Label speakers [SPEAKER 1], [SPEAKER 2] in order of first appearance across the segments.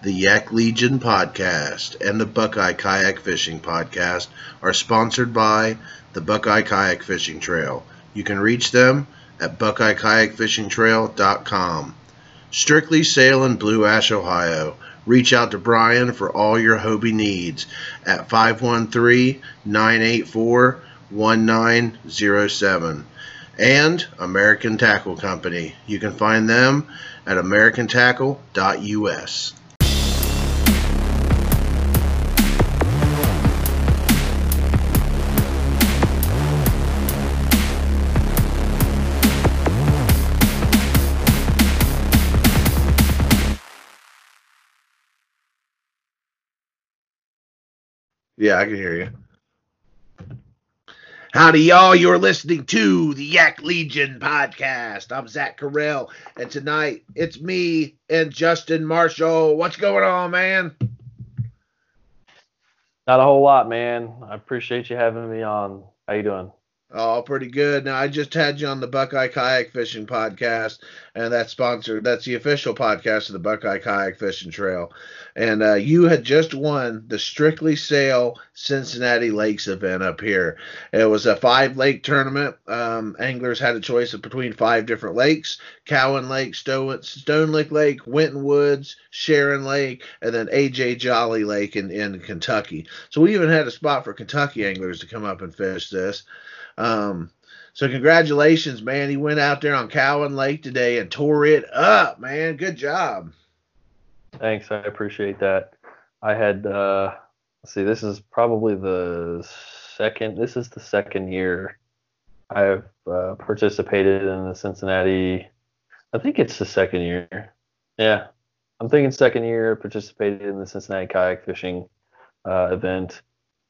[SPEAKER 1] The Yak Legion podcast and the Buckeye Kayak Fishing podcast are sponsored by the Buckeye Kayak Fishing Trail. You can reach them at buckeyekayakfishingtrail.com. Strictly Sail in Blue Ash, Ohio. Reach out to Brian for all your Hobie needs at 513 984 1907. And American Tackle Company. You can find them at americantackle.us. Yeah, I can hear you. Howdy, y'all. You're listening to the Yak Legion podcast. I'm Zach Coriell, and tonight it's me and Justin Marshall. What's going on, man?
[SPEAKER 2] Not a whole lot, man. I appreciate you having me on. How you doing?
[SPEAKER 1] Oh, pretty good. Now, I just had you on the Buckeye Kayak Fishing podcast, and that's sponsored. That's the official podcast of the Buckeye Kayak Fishing Trail. And uh, you had just won the Strictly Sail Cincinnati Lakes event up here. It was a five lake tournament. Um, anglers had a choice of between five different lakes Cowan Lake, Stone, Stonelick Lake, Winton Woods, Sharon Lake, and then AJ Jolly Lake in, in Kentucky. So we even had a spot for Kentucky anglers to come up and fish this. Um, so congratulations, man. He went out there on Cowan Lake today and tore it up, man. Good job.
[SPEAKER 2] Thanks, I appreciate that. I had uh let's see, this is probably the second this is the second year I've uh, participated in the Cincinnati I think it's the second year. Yeah. I'm thinking second year participated in the Cincinnati kayak fishing uh, event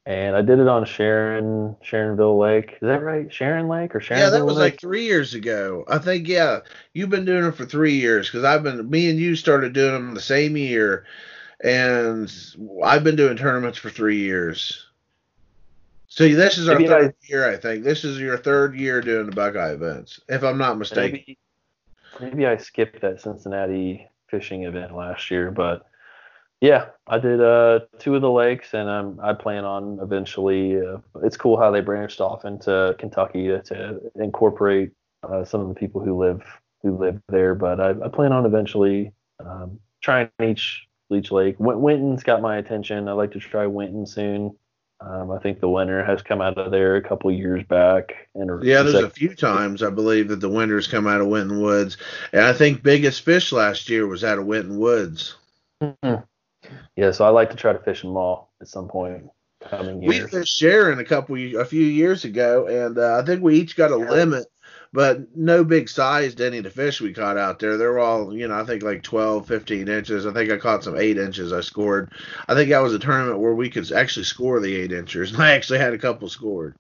[SPEAKER 2] and I did it on Sharon Sharonville Lake. Is that right? Sharon Lake or Sharon?
[SPEAKER 1] Yeah, that was Lake? like three years ago. I think. Yeah, you've been doing it for three years because I've been. Me and you started doing them the same year, and I've been doing tournaments for three years. So this is our maybe third I, year, I think. This is your third year doing the Buckeye events, if I'm not mistaken.
[SPEAKER 2] Maybe, maybe I skipped that Cincinnati fishing event last year, but yeah, I did uh, two of the lakes, and um, I plan on eventually. Uh, it's cool how they branched off into Kentucky to, to incorporate uh, some of the people who live who live there. But I, I plan on eventually um, trying each Leech Lake. Winton's got my attention. I'd like to try Winton soon. Um, I think the winner has come out of there a couple years back.
[SPEAKER 1] And yeah, there's a few times I believe that the winners come out of Winton Woods, and I think biggest fish last year was out of Winton Woods.
[SPEAKER 2] Mm-hmm. Yeah, so I like to try to fish them all at some point coming
[SPEAKER 1] years. We fished Sharon a couple a few years ago, and uh, I think we each got a limit, but no big sized any of the fish we caught out there. They're all, you know, I think like 12, 15 inches. I think I caught some eight inches. I scored. I think that was a tournament where we could actually score the eight inches, and I actually had a couple scored.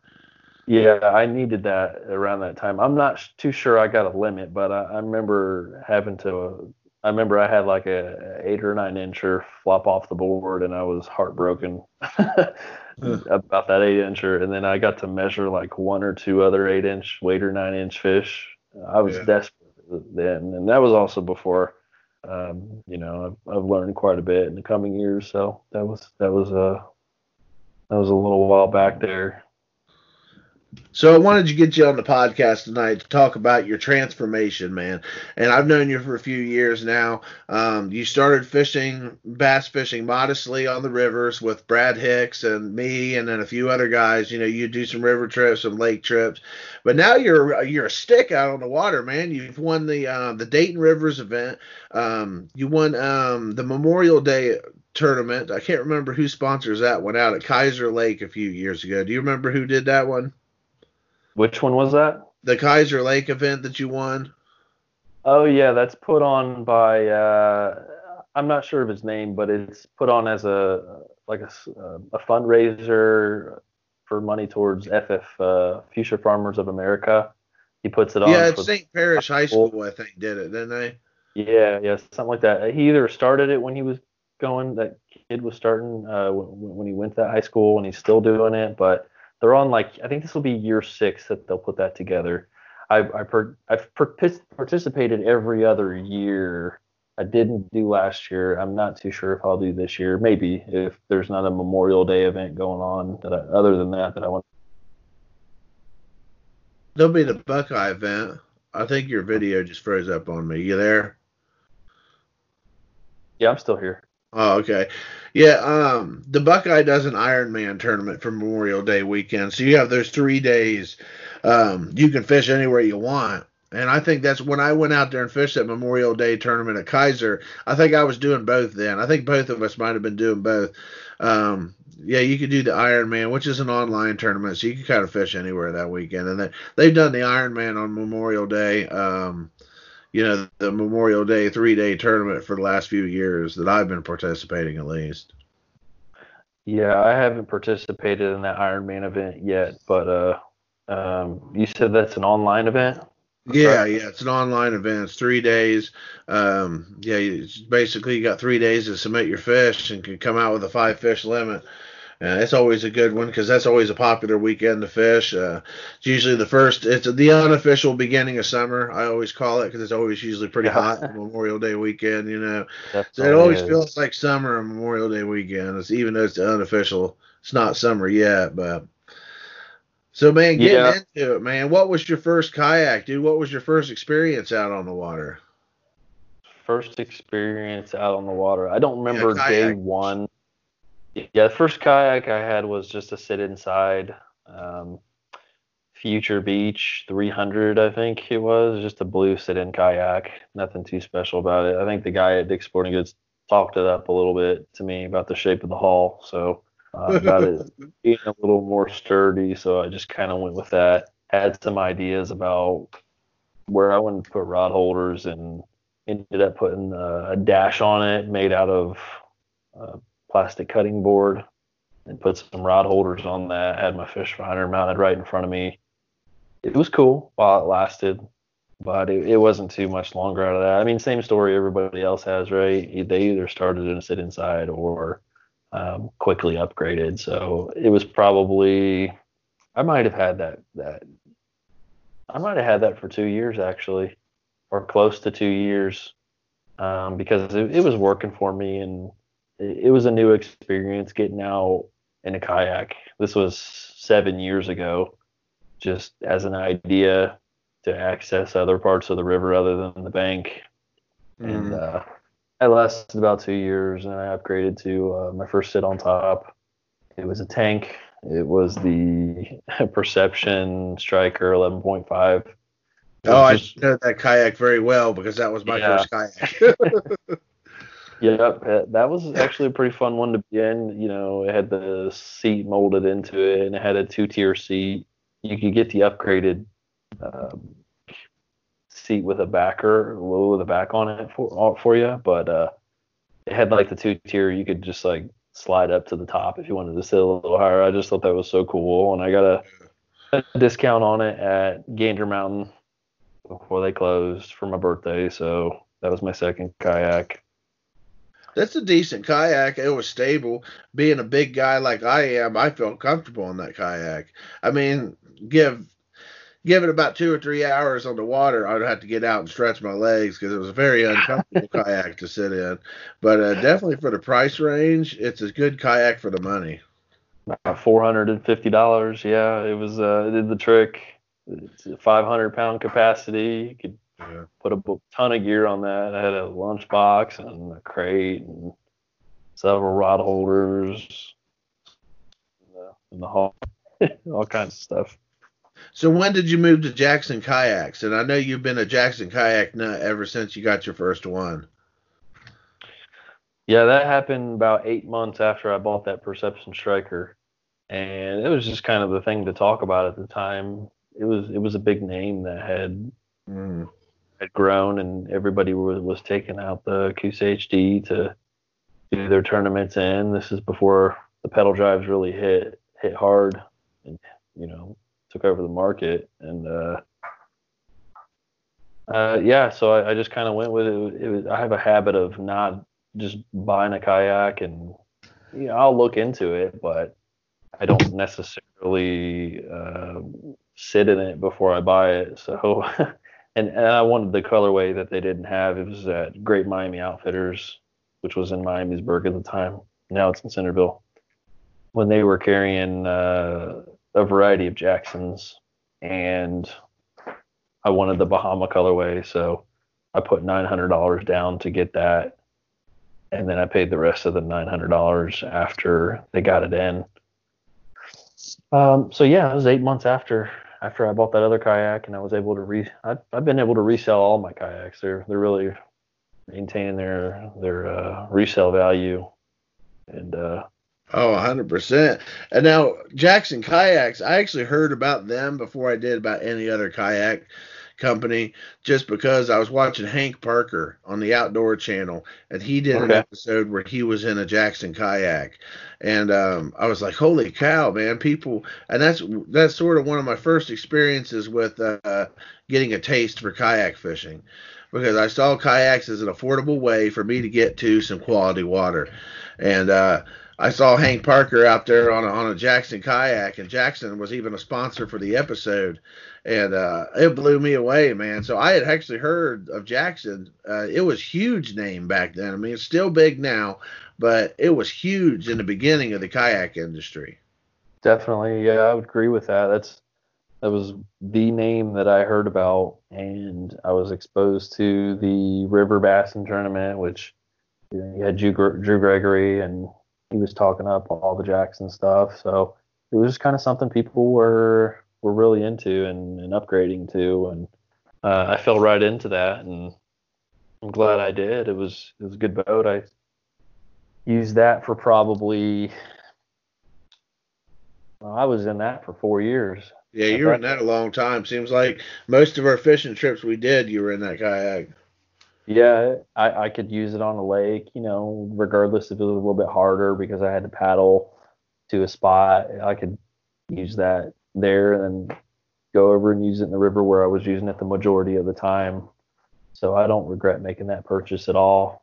[SPEAKER 2] Yeah, I needed that around that time. I'm not too sure I got a limit, but I, I remember having to I remember I had like a, eight or nine incher flop off the board, and I was heartbroken about that eight incher. And then I got to measure like one or two other eight inch, eight or nine inch fish. I was yeah. desperate then, and that was also before. Um, you know, I've, I've learned quite a bit in the coming years, so that was that was a uh, that was a little while back there.
[SPEAKER 1] So I wanted to get you on the podcast tonight to talk about your transformation, man. And I've known you for a few years now. Um, you started fishing, bass fishing modestly on the rivers with Brad Hicks and me, and then a few other guys. You know, you do some river trips, some lake trips, but now you're you're a stick out on the water, man. You've won the uh, the Dayton Rivers event. Um, you won um, the Memorial Day tournament. I can't remember who sponsors that one out at Kiser Lake a few years ago. Do you remember who did that one?
[SPEAKER 2] Which one was that?
[SPEAKER 1] The Kiser Lake event that you won.
[SPEAKER 2] Oh yeah, that's put on by uh, I'm not sure of his name, but it's put on as a like a, a fundraiser for money towards FF uh, Future Farmers of America. He puts it on.
[SPEAKER 1] Yeah, St. Paris High School, I think, did it, didn't they?
[SPEAKER 2] Yeah, yeah, something like that. He either started it when he was going, that kid was starting uh, when, when he went to that high school, and he's still doing it, but they're on like I think this will be year six that they'll put that together. I, I per, I've participated every other year I didn't do last year. I'm not too sure if I'll do this year. Maybe if there's not a Memorial Day event going on. That I, other than that, that I want.
[SPEAKER 1] There'll be the Buckeye event. I think your video just froze up on me. You there?
[SPEAKER 2] Yeah, I'm still here.
[SPEAKER 1] Oh, okay. Yeah, um, the Buckeye does an Ironman tournament for Memorial Day weekend. So you have those three days. Um, you can fish anywhere you want. And I think that's when I went out there and fished that Memorial Day tournament at Kiser. I think I was doing both then. I think both of us might have been doing both. Um, yeah, you could do the Ironman, which is an online tournament, so you can kind of fish anywhere that weekend. And they, they've done the Ironman on Memorial Day. Um, you know, the Memorial Day three day tournament for the last few years that I've been participating at least.
[SPEAKER 2] Yeah, I haven't participated in that Ironman event yet, but uh, um, you said that's an online event.
[SPEAKER 1] Yeah, yeah, it's an online event. It's three days. Um, yeah, it's basically you got three days to submit your fish and can come out with a five fish limit. Uh, it's always a good one because that's always a popular weekend to fish. Uh, it's usually the first. It's the unofficial beginning of summer. I always call it because it's always usually pretty hot Memorial Day weekend. You know, so it always is. feels like summer on Memorial Day weekend. It's even though it's unofficial. It's not summer yet, but so man, getting yeah. into it, man. What was your first kayak, dude? What was your first experience out on the water?
[SPEAKER 2] First experience out on the water. I don't remember yeah, day one. Yeah, the first kayak I had was just a sit inside. Um, Future Beach 300, I think it was, just a blue sit-in kayak. Nothing too special about it. I think the guy at Dick's Sporting Goods talked it up a little bit to me about the shape of the hull. So uh, about it being a little more sturdy. So I just kind of went with that. Had some ideas about where I wanted to put rod holders and ended up putting a, a dash on it made out of uh, plastic cutting board and put some rod holders on that. Had my fish finder mounted right in front of me. It was cool while it lasted, but it, it wasn't too much longer out of that. I mean, same story everybody else has, right? They either started in a sit inside or um, quickly upgraded. So it was probably I might have had that that I might have had that for two years actually, or close to two years, um, because it, it, was working for me and it, was a new experience getting out in a kayak. This was seven years ago, just as an idea to access other parts of the river other than the bank. Mm. And uh, I lasted about two years, and I upgraded to uh, my first sit on top. It was a tank. It was the Perception Striker 11.5.
[SPEAKER 1] Oh, just, I know that kayak very well because that was my yeah. first kayak.
[SPEAKER 2] yep, that was actually a pretty fun one to be in. You know, it had the seat molded into it, and it had a two-tier seat. You could get the upgraded um, seat with a backer, with a back on it for for you, but uh, it had like the two tier. You could just like slide up to the top if you wanted to sit a little higher. I just thought that was so cool, and I got a, a discount on it at Gander Mountain before they closed for my birthday. So that was my second kayak.
[SPEAKER 1] That's a decent kayak. It was stable. Being a big guy like I am, I felt comfortable on that kayak. I mean, give give it about two or three hours on the water, I'd have to get out and stretch my legs because it was a very uncomfortable kayak to sit in. But uh, definitely for the price range, it's a good kayak for the money.
[SPEAKER 2] Four hundred and fifty dollars. Yeah, it was. Uh, it did the trick. It's a five hundred pound capacity. You could yeah. put a ton of gear on that. I had a lunch box and a crate and several rod holders in the hall, all kinds of stuff.
[SPEAKER 1] So when did you move to Jackson Kayaks? And I know you've been a Jackson kayak nut ever since you got your first one.
[SPEAKER 2] Yeah, that happened about eight months after I bought that Perception Striker, and it was just kind of the thing to talk about at the time. It was it was a big name that had mm. Had grown, and everybody was was taking out the Coosa HD to do their tournaments in. This is before the pedal drives really hit hit hard, and you know took over the market and uh, uh, yeah, so I, I just kind of went with it. it was, I have a habit of not just buying a kayak and you know I'll look into it, but I don't necessarily uh, sit in it before I buy it. So and, and I wanted the colorway that they didn't have. It was at Great Miami Outfitters, which was in Miamisburg at the time. Now it's in Centerville. When they were carrying uh, a variety of Jacksons, and I wanted the Bahama colorway, so I put nine hundred dollars down to get that, and then I paid the rest of the nine hundred dollars after they got it in. Um, so yeah, it was eight months after after I bought that other kayak, and I was able to re. I, I've been able to resell all my kayaks. They're they're really maintaining their their uh, resale value, and uh,
[SPEAKER 1] Oh, 100%. And now, Jackson Kayaks, I actually heard about them before I did about any other kayak company just because I was watching Hank Parker on the Outdoor Channel and he did an episode where he was in a Jackson kayak and um, I was like, "Holy cow, man! People!" And that's that's sort of one of my first experiences with uh, getting a taste for kayak fishing because I saw kayaks as an affordable way for me to get to some quality water, and uh, I saw Hank Parker out there on a, on a Jackson kayak, and Jackson was even a sponsor for the episode, and uh, it blew me away, man. So I had actually heard of Jackson. Uh, it was huge name back then. I mean, it's still big now, but it was huge in the beginning of the kayak industry.
[SPEAKER 2] Definitely, yeah, I would agree with that. That's that was the name that I heard about, and I was exposed to the River Bassin tournament, which you, know, you had Drew, Drew Gregory, and he was talking up all the Jackson stuff. So it was just kind of something people were were really into and, and upgrading to, and uh, I fell right into that, and I'm glad I did. It was it was a good boat. I used that for probably well, I was in that for four years.
[SPEAKER 1] Yeah, you were in that a long time. Seems like most of our fishing trips we did, you were in that kayak.
[SPEAKER 2] Yeah, I, I could use it on a lake, you know, regardless if it was a little bit harder because I had to paddle to a spot. I could use that there and go over and use it in the river where I was using it the majority of the time. So I don't regret making that purchase at all.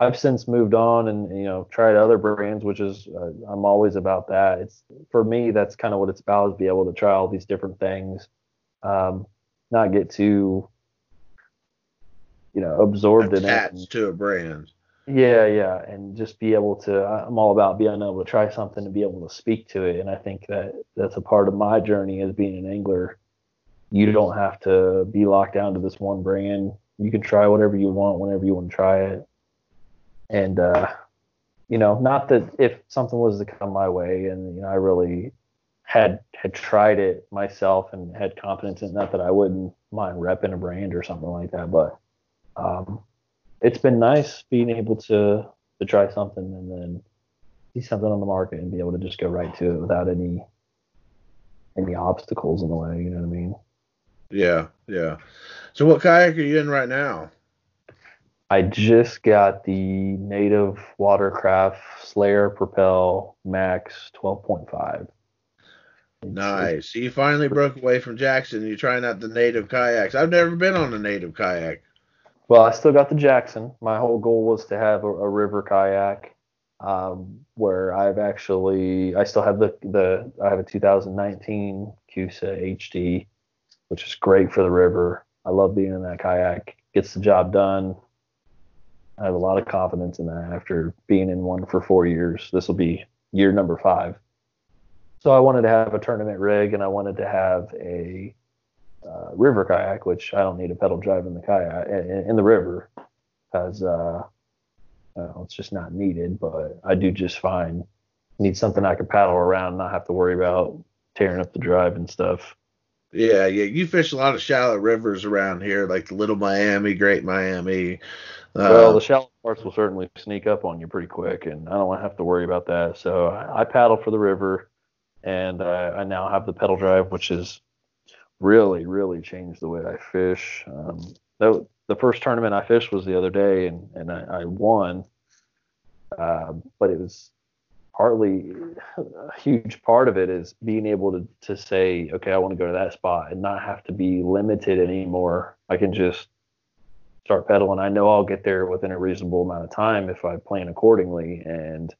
[SPEAKER 2] I've since moved on and you know tried other brands, which is uh, I'm always about that. It's for me that's kind of what it's about is be able to try all these different things, um, not get too you know absorbed in it. and-
[SPEAKER 1] Attached to a brand.
[SPEAKER 2] yeah, yeah, and just be able to. I'm all about being able to try something and be able to speak to it, and I think that that's a part of my journey as being an angler. You don't have to be locked down to this one brand. You can try whatever you want whenever you want to try it, and uh, you know, not that if something was to come my way, and you know, I really had had tried it myself and had confidence in that that I wouldn't mind repping a brand or something like that, but um, it's been nice being able to to try something and then see something on the market and be able to just go right to it without any any obstacles in the way. You know what I mean?
[SPEAKER 1] Yeah, yeah. So what kayak are you in right now?
[SPEAKER 2] I just got the native watercraft Slayer Propel Max 12.5.
[SPEAKER 1] Nice. So you finally broke away from Jackson. You're trying out the native kayaks. I've never been on a native kayak.
[SPEAKER 2] Well, I still got the Jackson. My whole goal was to have a, a river kayak, um, where I've actually I still have the the I have a 2019 Coosa HD, which is great for the river. I love being in that kayak. Gets the job done. I have a lot of confidence in that after being in one for four years. This will be year number five. So I wanted to have a tournament rig and I wanted to have a uh, river kayak, which I don't need a pedal drive in the kayak in, in the river because uh, well, it's just not needed. But I do just fine. Need something I can paddle around, and not have to worry about tearing up the drive and stuff.
[SPEAKER 1] Yeah, yeah. You fish a lot of shallow rivers around here, like the Little Miami, Great Miami. Uh,
[SPEAKER 2] well, the shallow parts will certainly sneak up on you pretty quick, and I don't want to have to worry about that. So I, I paddle for the river, and I, I now have the pedal drive, which has really, really changed the way I fish. Um, the, the first tournament I fished was the other day, and and I, I won, uh, but it was partly a huge part of it is being able to to say, okay, I want to go to that spot, and not have to be limited anymore. I can just start pedaling. I know I'll get there within a reasonable amount of time if I plan accordingly. And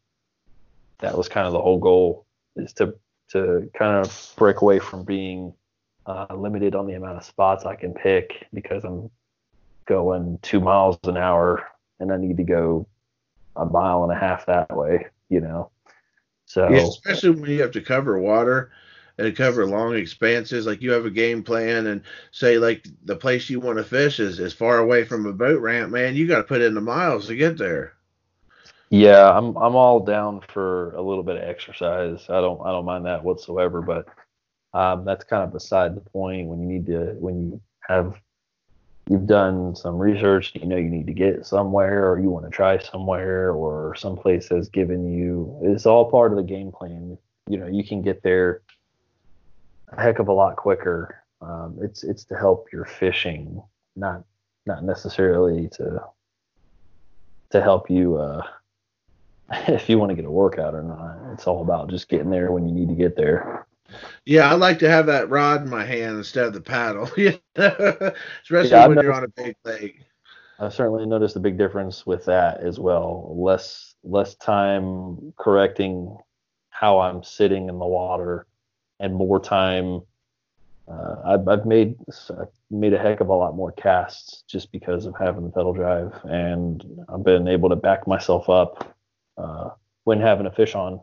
[SPEAKER 2] that was kind of the whole goal is to to kind of break away from being uh, limited on the amount of spots I can pick because I'm going two miles an hour and I need to go a mile and a half that way, you know. So
[SPEAKER 1] yeah, especially when you have to cover water and cover long expanses, like you have a game plan and say like the place you want to fish is as far away from a boat ramp, man, you got to put in the miles to get there.
[SPEAKER 2] Yeah, I'm I'm all down for a little bit of exercise. I don't I don't mind that whatsoever, but um, that's kind of beside the point when you need to when you have you've done some research, you know you need to get somewhere or you want to try somewhere or someplace has given you it's all part of the game plan. You know, you can get there a heck of a lot quicker. Um, it's it's to help your fishing, not not necessarily to to help you uh, if you want to get a workout or not. It's all about just getting there when you need to get there.
[SPEAKER 1] Yeah, I like to have that rod in my hand instead of the paddle. Especially yeah, when you're on a big lake.
[SPEAKER 2] I've certainly noticed a big difference with that as well. Less less time correcting how I'm sitting in the water, and more time. Uh, I've, I've made I've made a heck of a lot more casts just because of having the pedal drive, and I've been able to back myself up uh, when having a fish on,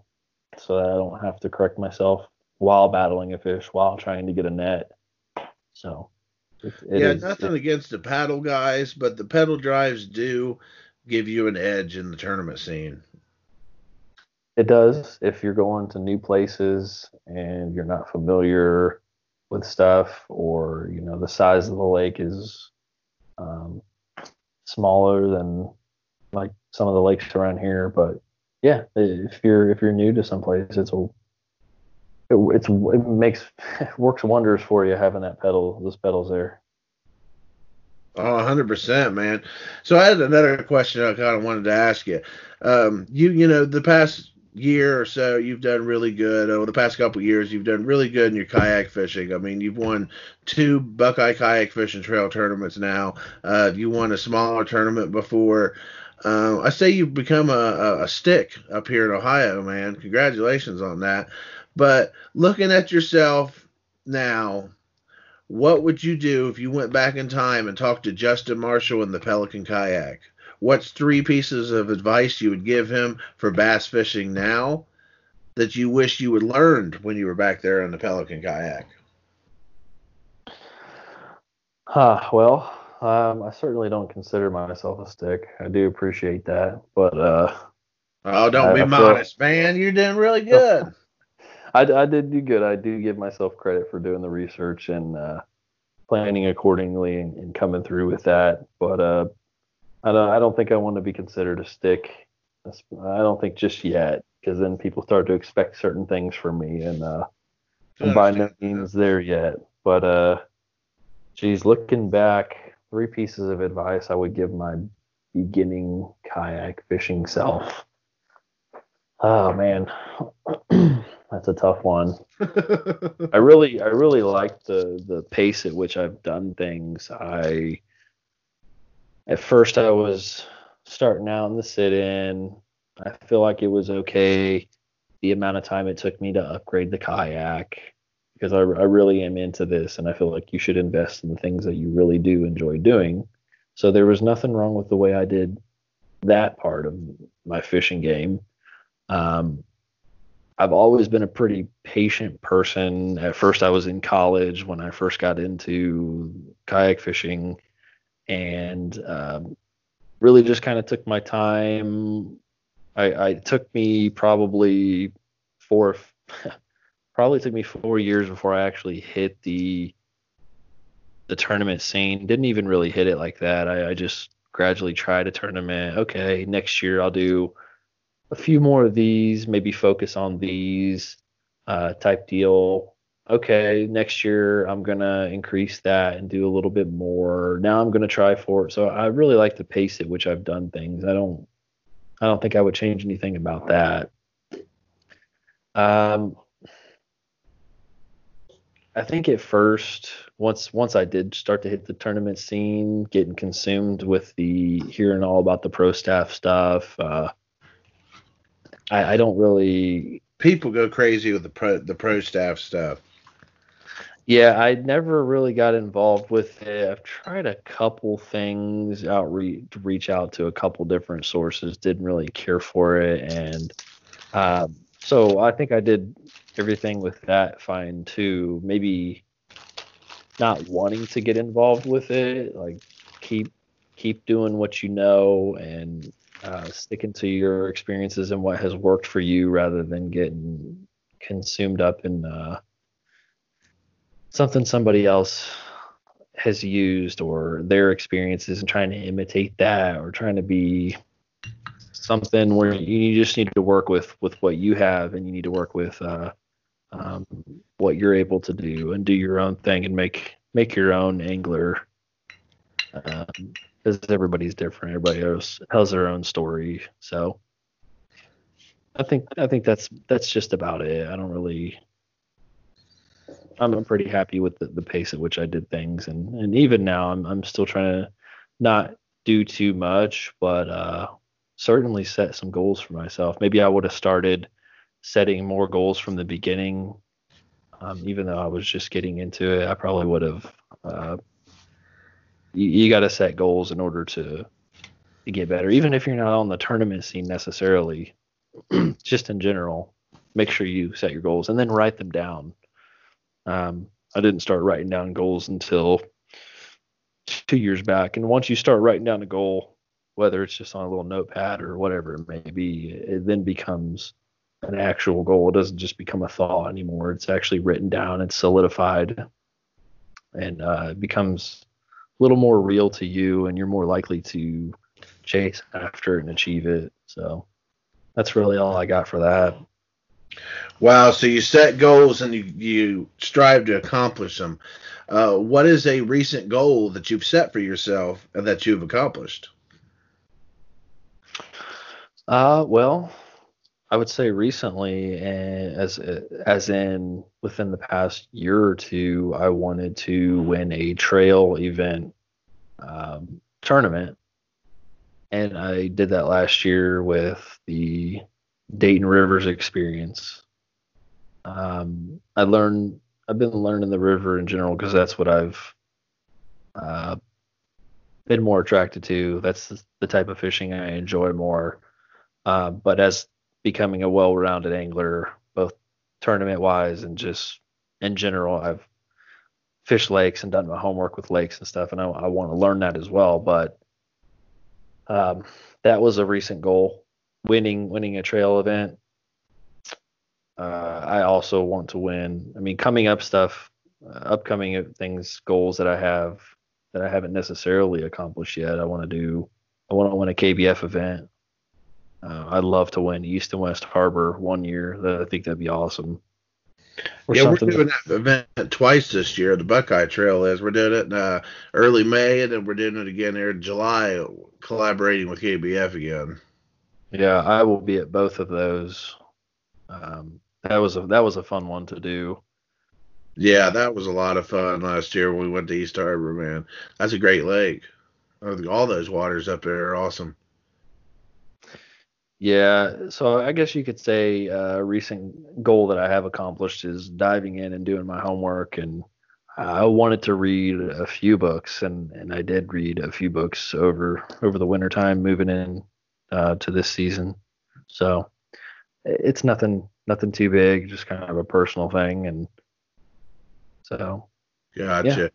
[SPEAKER 2] so that I don't have to correct myself while battling a fish while trying to get a net. So
[SPEAKER 1] it, it yeah, is, nothing it, against the paddle guys, but the pedal drives do give you an edge in the tournament scene.
[SPEAKER 2] It does if you're going to new places and you're not familiar with stuff, or you know the size of the lake is um, smaller than like some of the lakes around here. But yeah, if you're if you're new to some place, it's a it, it's it makes works wonders for you having that pedal those pedals there.
[SPEAKER 1] Oh, 100%, man. So I had another question I kind of wanted to ask you. Um, you, you know, the past year or so, you've done really good. Over the past couple years, you've done really good in your kayak fishing. I mean, you've won two Buckeye Kayak Fishing Trail tournaments now. Uh, you won a smaller tournament before. Uh, I say you've become a, a stick up here in Ohio, man. Congratulations on that. But looking at yourself now, what would you do if you went back in time and talked to Justin Marshall in the Pelican kayak? What's three pieces of advice you would give him for bass fishing now that you wish you had learned when you were back there in the Pelican kayak?
[SPEAKER 2] Huh, well, um, I certainly don't consider myself a stick. I do appreciate that, but uh,
[SPEAKER 1] oh, don't I, be I modest, feel, man. You're doing really good.
[SPEAKER 2] I, I did do good. I do give myself credit for doing the research and uh, planning accordingly and, and, coming through with that. But uh, I don't I don't think I want to be considered a stick. I don't think just yet, because then people start to expect certain things from me, and uh, I'm by no means there yet. But uh, geez, looking back, three pieces of advice I would give my beginning kayak fishing self. Oh man. That's a tough one. I really, I really like the the pace at which I've done things. I at first I was starting out in the sit-in. I feel like it was okay. The amount of time it took me to upgrade the kayak because I, I really am into this, and I feel like you should invest in the things that you really do enjoy doing. So there was nothing wrong with the way I did that part of my fishing game. Um, I've always been a pretty patient person. At first, I was in college when I first got into kayak fishing, and um, really just kind of took my time. I, I took me probably four, probably took me four years before I actually hit the the tournament scene. Didn't even really hit it like that. I, I just gradually tried a tournament. Okay, next year I'll do a few more of these, maybe focus on these uh, type deal. Okay, next year I'm gonna increase that and do a little bit more. Now I'm gonna try for it. So I really like the pace at which I've done things. I don't, I don't think I would change anything about that. Um, I think at first, once once I did start to hit the tournament scene, getting consumed with the hearing all about the pro staff stuff, uh, I, I don't really.
[SPEAKER 1] People go crazy with the pro the pro staff stuff.
[SPEAKER 2] Yeah, I never really got involved with it. I've tried a couple things outreach reach out to a couple different sources. Didn't really care for it, and um, so I think I did everything with that fine too. Maybe not wanting to get involved with it, like keep keep doing what you know and uh, sticking to your experiences and what has worked for you rather than getting consumed up in uh, something somebody else has used or their experiences and trying to imitate that or trying to be something where you just need to work with with what you have and you need to work with uh, um, what you're able to do and do your own thing and make make your own angler because everybody's different. Everybody else has their own story. So i think i think that's that's just about it. I don't really i'm pretty happy with the, the pace at which i did things. And and even now i'm, I'm still trying to not do too much but uh certainly set some goals for myself. Maybe i would have started setting more goals from the beginning um, even though I was just getting into it, I probably would have. Uh, you, you got to set goals in order to to get better, even if you're not on the tournament scene necessarily. just in general, make sure you set your goals and then write them down. Um, I didn't start writing down goals until two years back, and once you start writing down a goal, whether it's just on a little notepad or whatever it may be, it then becomes an actual goal. It doesn't just become a thought anymore. It's actually written down. It's solidified, and uh, it becomes little more real to you, and you're more likely to chase after it and achieve it. So that's really all I got for that.
[SPEAKER 1] Wow. So you set goals and you, you strive to accomplish them. Uh, what is a recent goal that you've set for yourself and that you've accomplished?
[SPEAKER 2] Uh, well, I would say recently, as as in within the past year or two, I wanted to win a trail event um, tournament, and I did that last year with the Dayton Rivers experience. Um, I learned I've been learning the river in general because that's what I've uh, been more attracted to. That's the type of fishing I enjoy more. Uh, but as becoming a well-rounded angler, both tournament-wise and just in general. I've fished lakes and done my homework with lakes and stuff, and I, I want to learn that as well. But um, that was a recent goal, winning winning a trail event. Uh, I also want to win. I mean, coming up stuff, uh, upcoming things, goals that I have that I haven't necessarily accomplished yet. I want to do. I want to win a KBF event. Uh, I'd love to win East and West Harbor one year. I think that'd be awesome.
[SPEAKER 1] Or yeah, we're doing that event twice this year. The Buckeye Trail is. We're doing it in uh, early May, and then we're doing it again here in July, collaborating with KBF again.
[SPEAKER 2] Yeah, I will be at both of those. Um, that was a that was a fun one to do.
[SPEAKER 1] Yeah, that was a lot of fun last year when we went to East Harbor. Man, that's a great lake. All those waters up there are awesome.
[SPEAKER 2] Yeah, so I guess you could say uh, a recent goal that I have accomplished is diving in and doing my homework, and I wanted to read a few books, and, and I did read a few books over over the winter time, moving in uh, to this season. So it's nothing nothing too big, just kind of a personal thing, and so.
[SPEAKER 1] Gotcha. Yeah.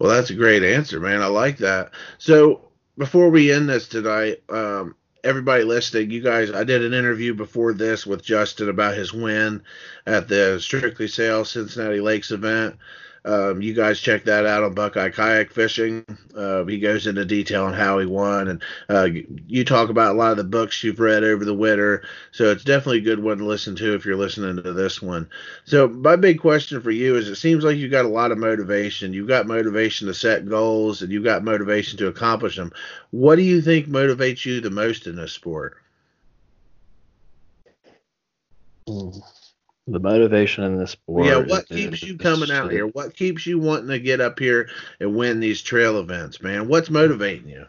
[SPEAKER 1] Well, that's a great answer, man. I like that. So before we end this tonight, um, everybody listening, you guys, I did an interview before this with Justin about his win at the Strictly Sail Cincinnati Lakes event. Um, you guys check that out on Buckeye Kayak Fishing. Uh, he goes into detail on how he won, and uh, you talk about a lot of the books you've read over the winter. So it's definitely a good one to listen to if you're listening to this one. So my big question for you is: It seems like you've got a lot of motivation. You've got motivation to set goals, and you've got motivation to accomplish them. What do you think motivates you the most in this sport?
[SPEAKER 2] Mm the motivation in the sport.
[SPEAKER 1] Yeah, what keeps you coming out here? What keeps you wanting to get up here and win these trail events, man? What's motivating you?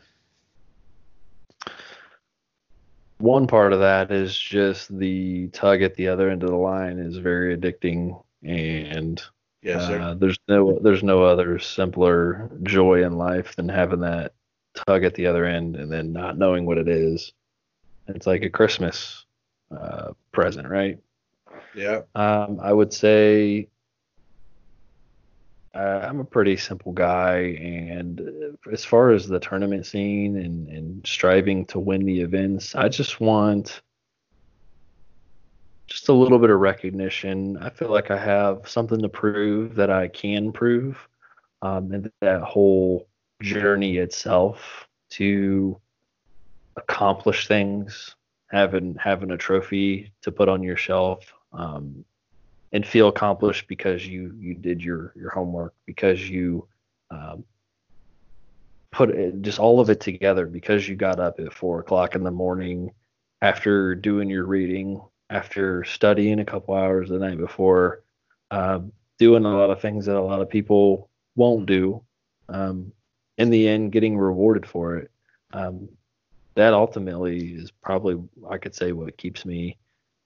[SPEAKER 2] One part of that is just the tug at the other end of the line is very addicting and
[SPEAKER 1] Yes, sir.
[SPEAKER 2] Uh, there's no there's no other simpler joy in life than having that tug at the other end and then not knowing what it is. It's like a Christmas uh, present, right?
[SPEAKER 1] Yeah.
[SPEAKER 2] Um, I would say uh, I'm a pretty simple guy, and uh, as far as the tournament scene and, and striving to win the events, I just want just a little bit of recognition. I feel like I have something to prove that I can prove, um, and that whole journey itself to accomplish things, having having a trophy to put on your shelf, um, and feel accomplished because you you did your your homework, because you um, put it, just all of it together, because you got up at four o'clock in the morning after doing your reading, after studying a couple hours the night before, uh, doing a lot of things that a lot of people won't do. Um, in the end, getting rewarded for it. Um, that ultimately is probably, I could say, what keeps me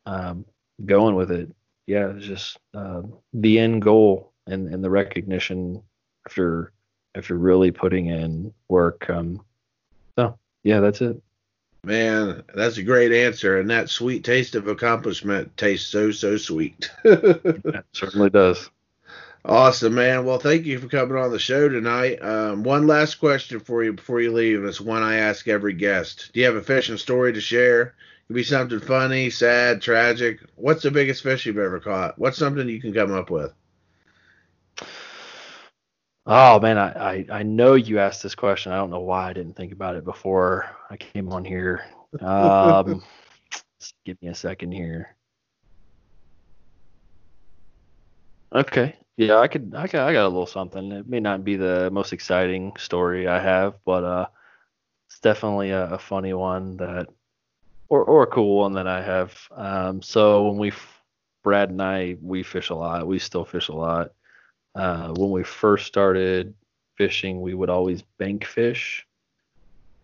[SPEAKER 2] um, going with it. Yeah, it's just uh, the end goal and, and the recognition after after really putting in work. Um, so yeah, that's it.
[SPEAKER 1] Man, that's a great answer, and that sweet taste of accomplishment tastes so so sweet.
[SPEAKER 2] it certainly does.
[SPEAKER 1] Awesome, man. Well, thank you for coming on the show tonight. Um, one last question for you before you leave. It's one I ask every guest. Do you have a fishing story to share? Could be something funny, sad, tragic. What's the biggest fish you've ever caught? What's something you can come up with?
[SPEAKER 2] Oh man, I, I, I know you asked this question. I don't know why I didn't think about it before I came on here. Um, give me a second here. Okay, yeah, I could, I got, I got a little something. It may not be the most exciting story I have, but uh, it's definitely a, a funny one that, or or a cool one that I have. Um, so when we, Brad and I, we fish a lot. We still fish a lot. Uh, when we first started fishing, we would always bank fish,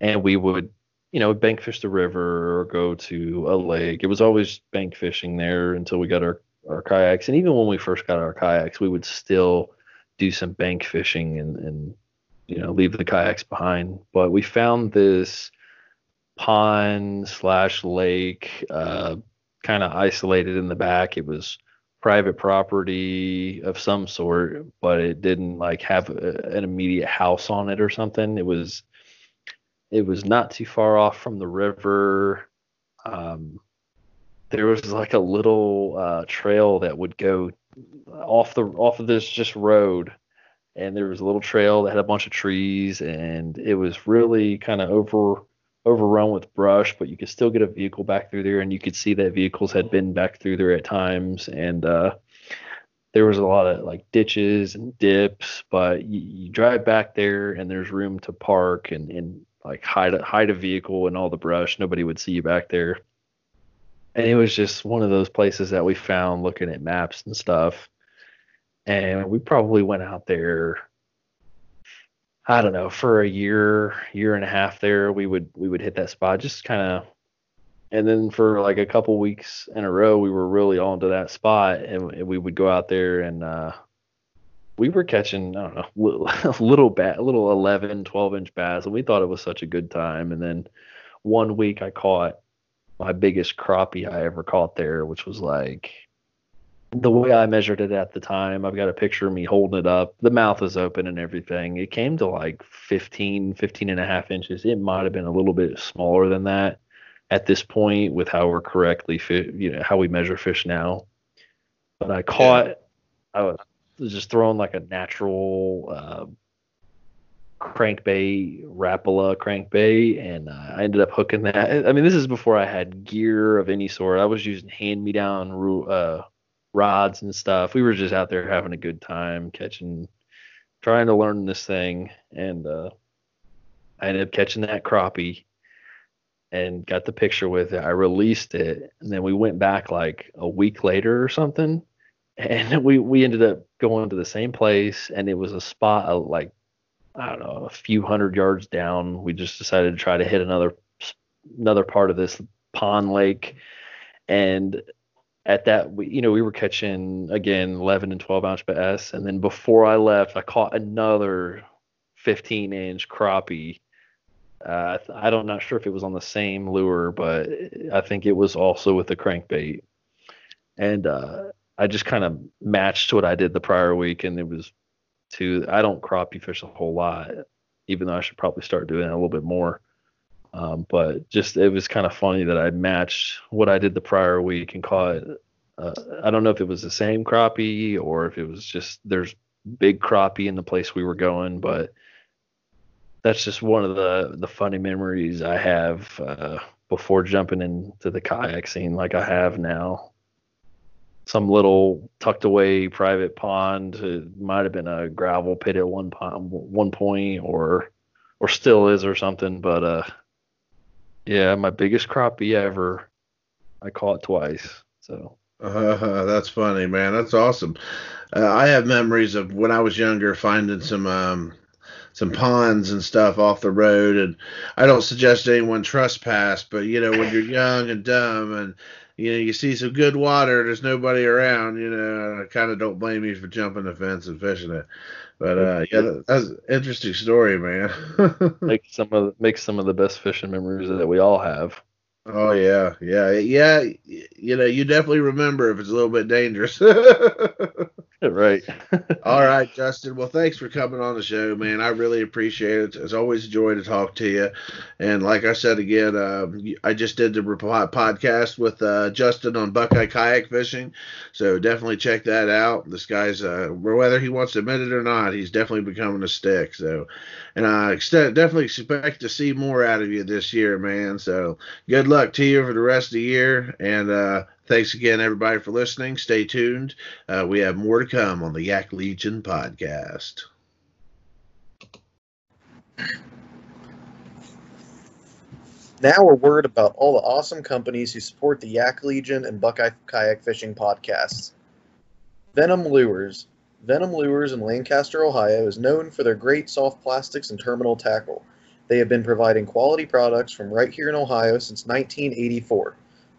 [SPEAKER 2] and we would, you know, bank fish the river or go to a lake. It was always bank fishing there until we got our our kayaks. And even when we first got our kayaks, we would still do some bank fishing and, and you know leave the kayaks behind. But we found this pond slash lake, uh, kind of isolated in the back. It was private property of some sort, but it didn't like have a, an immediate house on it or something. It was it was not too far off from the river. Um, there was like a little uh, trail that would go off the off of this just road and there was a little trail that had a bunch of trees and it was really kind of over overrun with brush but you could still get a vehicle back through there and you could see that vehicles had been back through there at times. And uh, there was a lot of like ditches and dips but you, you drive back there and there's room to park and, and like hide hide a vehicle in all the brush. Nobody would see you back there. And it was just one of those places that we found looking at maps and stuff. And we probably went out there i don't know for a year year and a half there we would we would hit that spot just kind of and then for like a couple weeks in a row we were really onto that spot and, and we would go out there and uh we were catching i don't know little, little bat little 11 12 inch bass and we thought it was such a good time. And then one week i caught my biggest crappie I ever caught there, which was like the way I measured it at the time. I've got a picture of me holding it up. The mouth is open and everything. It came to like 15, 15 and a half inches. It might have been a little bit smaller than that at this point with how we're correctly fit, you know, how we measure fish now. But I caught. I was just throwing like a natural, uh, crankbait, Rapala crankbait, and uh, I ended up hooking that. I mean, this is before I had gear of any sort. I was using hand me down uh, rods and stuff. We were just out there having a good time, catching, trying to learn this thing, and uh, I ended up catching that crappie and got the picture with it. I released it, and then we went back like a week later or something, and we we ended up going to the same place, and it was a spot uh, like I don't know, a few hundred yards down, we just decided to try to hit another another part of this pond lake, and at that, we, you know, we were catching again 11 and 12 ounce bass, and then before I left, I caught another 15 inch crappie. Uh, I am not sure if it was on the same lure, but I think it was also with the crankbait. And uh, I just kind of matched what I did the prior week, and it was to I don't crappie fish a whole lot, even though I should probably start doing it a little bit more. Um, but just it was kind of funny that I matched what I did the prior week and caught. Uh, I don't know if it was the same crappie or if it was just there's big crappie in the place we were going, but that's just one of the the funny memories I have uh, before jumping into the kayak scene like I have now some little tucked away private pond. It might have been a gravel pit at one one point, or or still is or something. But uh, yeah, my biggest crappie ever. I caught twice. So.
[SPEAKER 1] Uh, that's funny, man. That's awesome. Uh, I have memories of when I was younger finding some um, some ponds and stuff off the road, and I don't suggest anyone trespass, but you know when you're young and dumb and you know, you see some good water, there's nobody around, you know, I kind of don't blame you for jumping the fence and fishing it. But uh, yeah, that's an interesting story, man.
[SPEAKER 2] makes some of makes some of the best fishing memories that we all have.
[SPEAKER 1] Oh yeah, yeah, yeah. You know, you definitely remember if it's a little bit dangerous.
[SPEAKER 2] right.
[SPEAKER 1] All right, Justin. Well, thanks for coming on the show, man. I really appreciate it. It's always a joy to talk to you. And like I said again, uh, I just did the podcast with uh, Justin on Buckeye kayak fishing, so definitely check that out. This guy's, uh, whether he wants to admit it or not, he's definitely becoming a stick. So, and I definitely expect to see more out of you this year, man. So, good luck to you for the rest of the year, and uh, Thanks again, everybody, for listening. Stay tuned. Uh, we have more to come on the Yak Legion podcast.
[SPEAKER 3] Now, a word about all the awesome companies who support the Yak Legion and Buckeye Kayak Fishing podcasts. Venom Lures. Venom Lures in Lancaster, Ohio is known for their great soft plastics and terminal tackle. They have been providing quality products from right here in Ohio since 1984.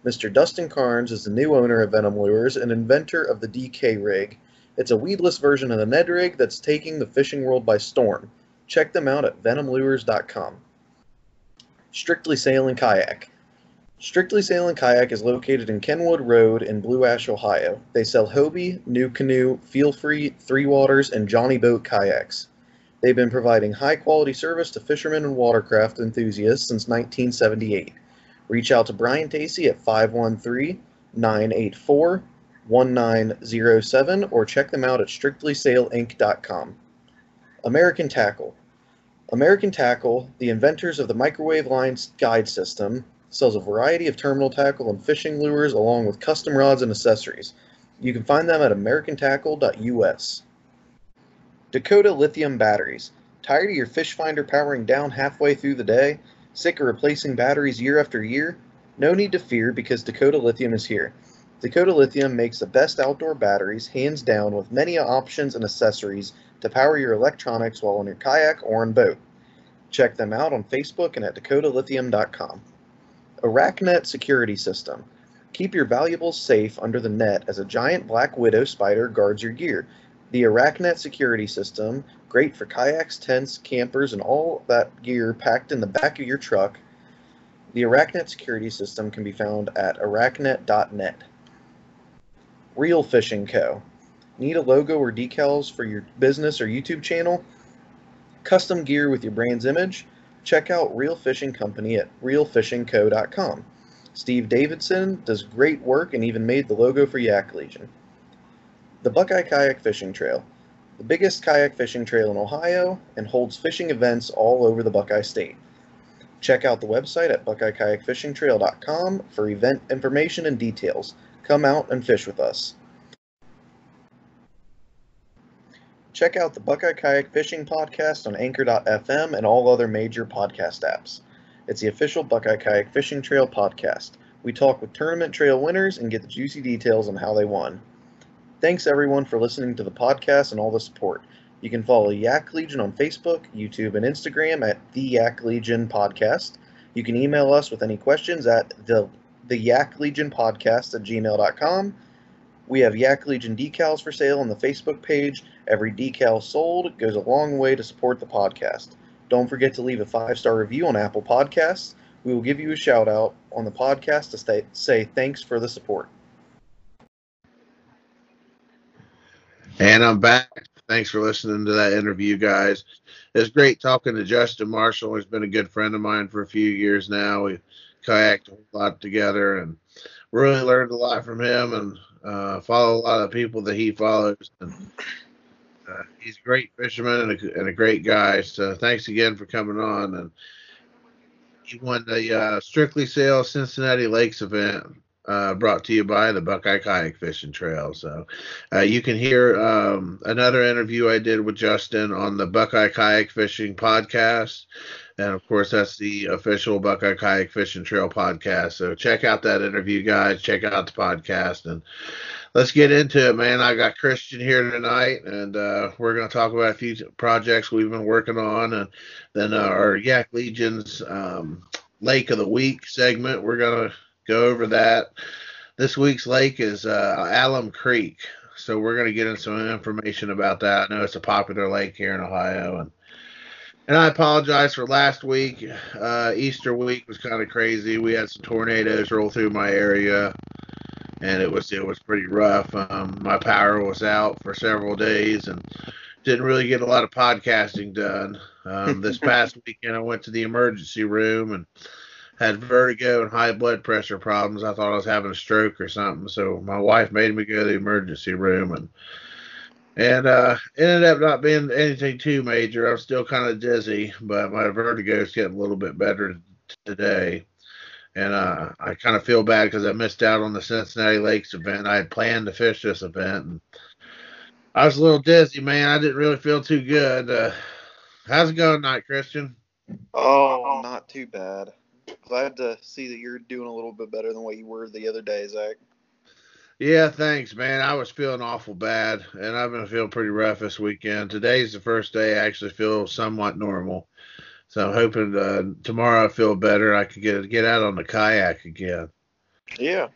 [SPEAKER 3] Mr. Dustin Carnes is the new owner of Venom Lures and inventor of the DK rig. It's a weedless version of the Ned rig that's taking the fishing world by storm. Check them out at venomlures.com. Strictly Sailing Kayak. Strictly Sailing Kayak is located in Kenwood Road in Blue Ash, Ohio. They sell Hobie, NuCanoe, Feel Free, Three Waters, and Jonny Boat kayaks. They've been providing high quality service to fishermen and watercraft enthusiasts since 1978. Reach out to Brian Tacey at 513 984 1907 or check them out at strictlysailinc.com. American Tackle. American Tackle, the inventors of the microwave line guide system, sells a variety of terminal tackle and fishing lures along with custom rods and accessories. You can find them at americantackle.us. Dakota Lithium Batteries. Tired of your fish finder powering down halfway through the day? Sick of replacing batteries year after year? No need to fear because Dakota Lithium is here. Dakota Lithium makes the best outdoor batteries, hands down, with many options and accessories to power your electronics while on your kayak or on boat. Check them out on Facebook and at dakotalithium.com. Arachnet Security System. Keep your valuables safe under the net as a giant black widow spider guards your gear. The Arachnet security system, great for kayaks, tents, campers, and all that gear packed in the back of your truck. The Arachnet security system can be found at arachnet.net. Reel Fishing Co. Need a logo or decals for your business or YouTube channel? Custom gear with your brand's image? Check out Reel Fishing Company at reelfishingco.com. Steve Davidson does great work and even made the logo for Yak Legion. The Buckeye Kayak Fishing Trail, the biggest kayak fishing trail in Ohio, and holds fishing events all over the Buckeye State. Check out the website at buckeyekayakfishingtrail.com for event information and details. Come out and fish with us. Check out the Buckeye Kayak Fishing Podcast on Anchor.fm and all other major podcast apps. It's the official Buckeye Kayak Fishing Trail podcast. We talk with tournament trail winners and get the juicy details on how they won. Thanks everyone for listening to the podcast and all the support. You can follow Yak Legion on Facebook, YouTube, and Instagram at the Yak Legion Podcast. You can email us with any questions at the the Yak Legion podcast at gmail.com. We have Yak Legion decals for sale on the Facebook page. Every decal sold goes a long way to support the podcast. Don't forget to leave a five star review on Apple Podcasts. We will give you a shout out on the podcast to stay, say thanks for the support.
[SPEAKER 1] And I'm back. Thanks for listening to that interview, guys. It's great talking to Justin Marshall. He's been a good friend of mine for a few years now. We kayaked a lot together and really learned a lot from him and uh, follow a lot of people that he follows. And uh, he's a great fisherman and a, and a, great guy. So thanks again for coming on. And he won the uh, Strictly Sail Cincinnati Lakes event uh, brought to you by the Buckeye Kayak Fishing Trail. So uh, you can hear um, another interview I did with Justin on the Buckeye Kayak Fishing podcast. And of course, that's the official Buckeye Kayak Fishing Trail podcast. So check out that interview, guys. Check out the podcast. And let's get into it, man. I got Christian here tonight, and uh, we're going to talk about a few projects we've been working on. And then uh, our Yak Legion's um, Lake of the Week segment. We're going to go over that. This week's lake is uh, Alum Creek, so we're going to get in some information about that. I know it's a popular lake here in Ohio, and and I apologize for last week. Uh, Easter week was kind of crazy. We had some tornadoes roll through my area, and it was it was pretty rough. Um, my power was out for several days, and didn't really get a lot of podcasting done. Um, this past weekend, I went to the emergency room and had vertigo and high blood pressure problems. I thought I was having a stroke or something. So my wife made me go to the emergency room and and uh, ended up not being anything too major. I'm still kind of dizzy, but my vertigo is getting a little bit better today. And uh, I kind of feel bad because I missed out on the Cincinnati Lakes event. I had planned to fish this event, and I was a little dizzy, man. I didn't really feel too good. Uh, how's it going tonight, Christian?
[SPEAKER 3] Oh, not too bad glad to see that you're doing a little bit better than what you were the other day, Zach.
[SPEAKER 1] Yeah, thanks, man. I was feeling awful bad, and I've been feeling pretty rough this weekend. Today's the first day I actually feel somewhat normal, so I'm hoping uh, tomorrow I feel better. I can get get out on the kayak again.
[SPEAKER 3] Yeah.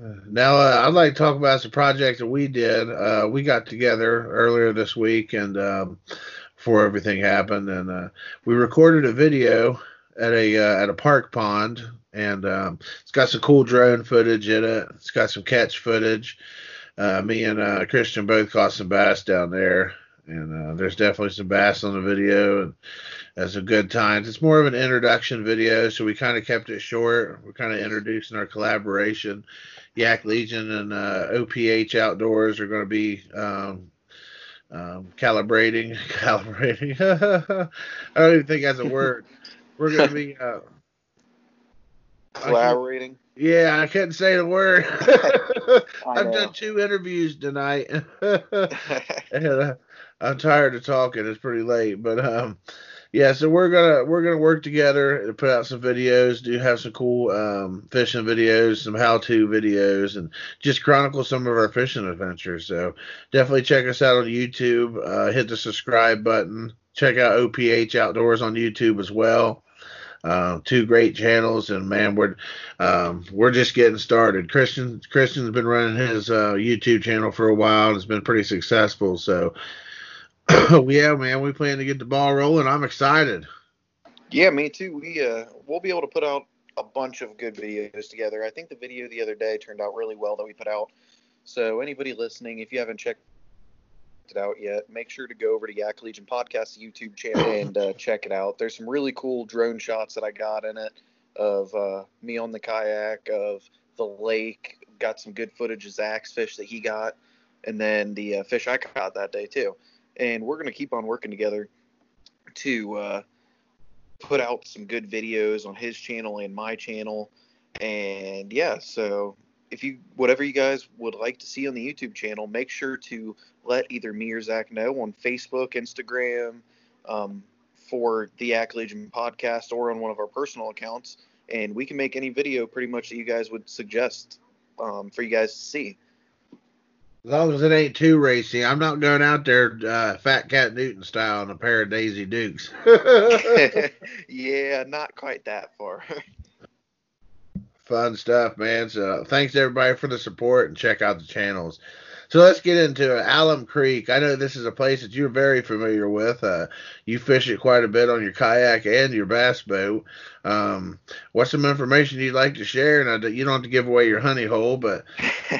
[SPEAKER 1] Uh, now uh, I'd like to talk about some project that we did. Uh, we got together earlier this week, and um, before everything happened, and uh, we recorded a video at a uh, at a park pond, and um, it's got some cool drone footage in it. It's got some catch footage. Uh, me and uh, Christian both caught some bass down there, and uh, there's definitely some bass on the video, and that's a good time. It's more of an introduction video, so we kind of kept it short. We're kind of introducing our collaboration. Yak Legion and uh, OPH Outdoors are going to be um, um, calibrating, calibrating. I don't even think that's a word. We're gonna be uh,
[SPEAKER 3] collaborating.
[SPEAKER 1] Yeah, I couldn't say the word. I've done two interviews tonight, and uh, I'm tired of talking. It's pretty late, but um, yeah. So we're gonna we're gonna work together to put out some videos. Do have some cool um, fishing videos, some how-to videos, and just chronicle some of our fishing adventures. So definitely check us out on YouTube. Uh, hit the subscribe button. Check out OPH Outdoors on YouTube as well. Uh, two great channels, and man, we're um, we're just getting started. Christian Christian's been running his uh, YouTube channel for a while. And it's been pretty successful. So, yeah, man, we plan to get the ball rolling. I'm excited.
[SPEAKER 3] Yeah, me too. We uh, we'll be able to put out a bunch of good videos together. I think the video the other day turned out really well that we put out. So anybody listening, if you haven't checked it out yet, make sure to go over to Yak Legion Podcast YouTube channel and uh, check it out. There's some really cool drone shots that I got in it of uh, me on the kayak, of the lake. Got some good footage of Zach's fish that he got, and then the uh, fish I caught that day too. And we're gonna keep on working together to uh, put out some good videos on his channel and my channel. And yeah, so if you whatever you guys would like to see on the YouTube channel, make sure to let either me or Zach know on Facebook, Instagram, um, for the Yak Legion podcast, or on one of our personal accounts, and we can make any video pretty much that you guys would suggest um, for you guys to see.
[SPEAKER 1] As long as it ain't too racy, I'm not going out there uh, Fat Cat Newton style in a pair of Daisy Dukes.
[SPEAKER 3] yeah, not quite that far.
[SPEAKER 1] Fun stuff, man. So thanks everybody for the support and check out the channels. So let's get into Alum Creek. I know this is a place that you're very familiar with. Uh, you fish it quite a bit on your kayak and your bass boat. Um, what's some information you'd like to share? And you don't have to give away your honey hole, but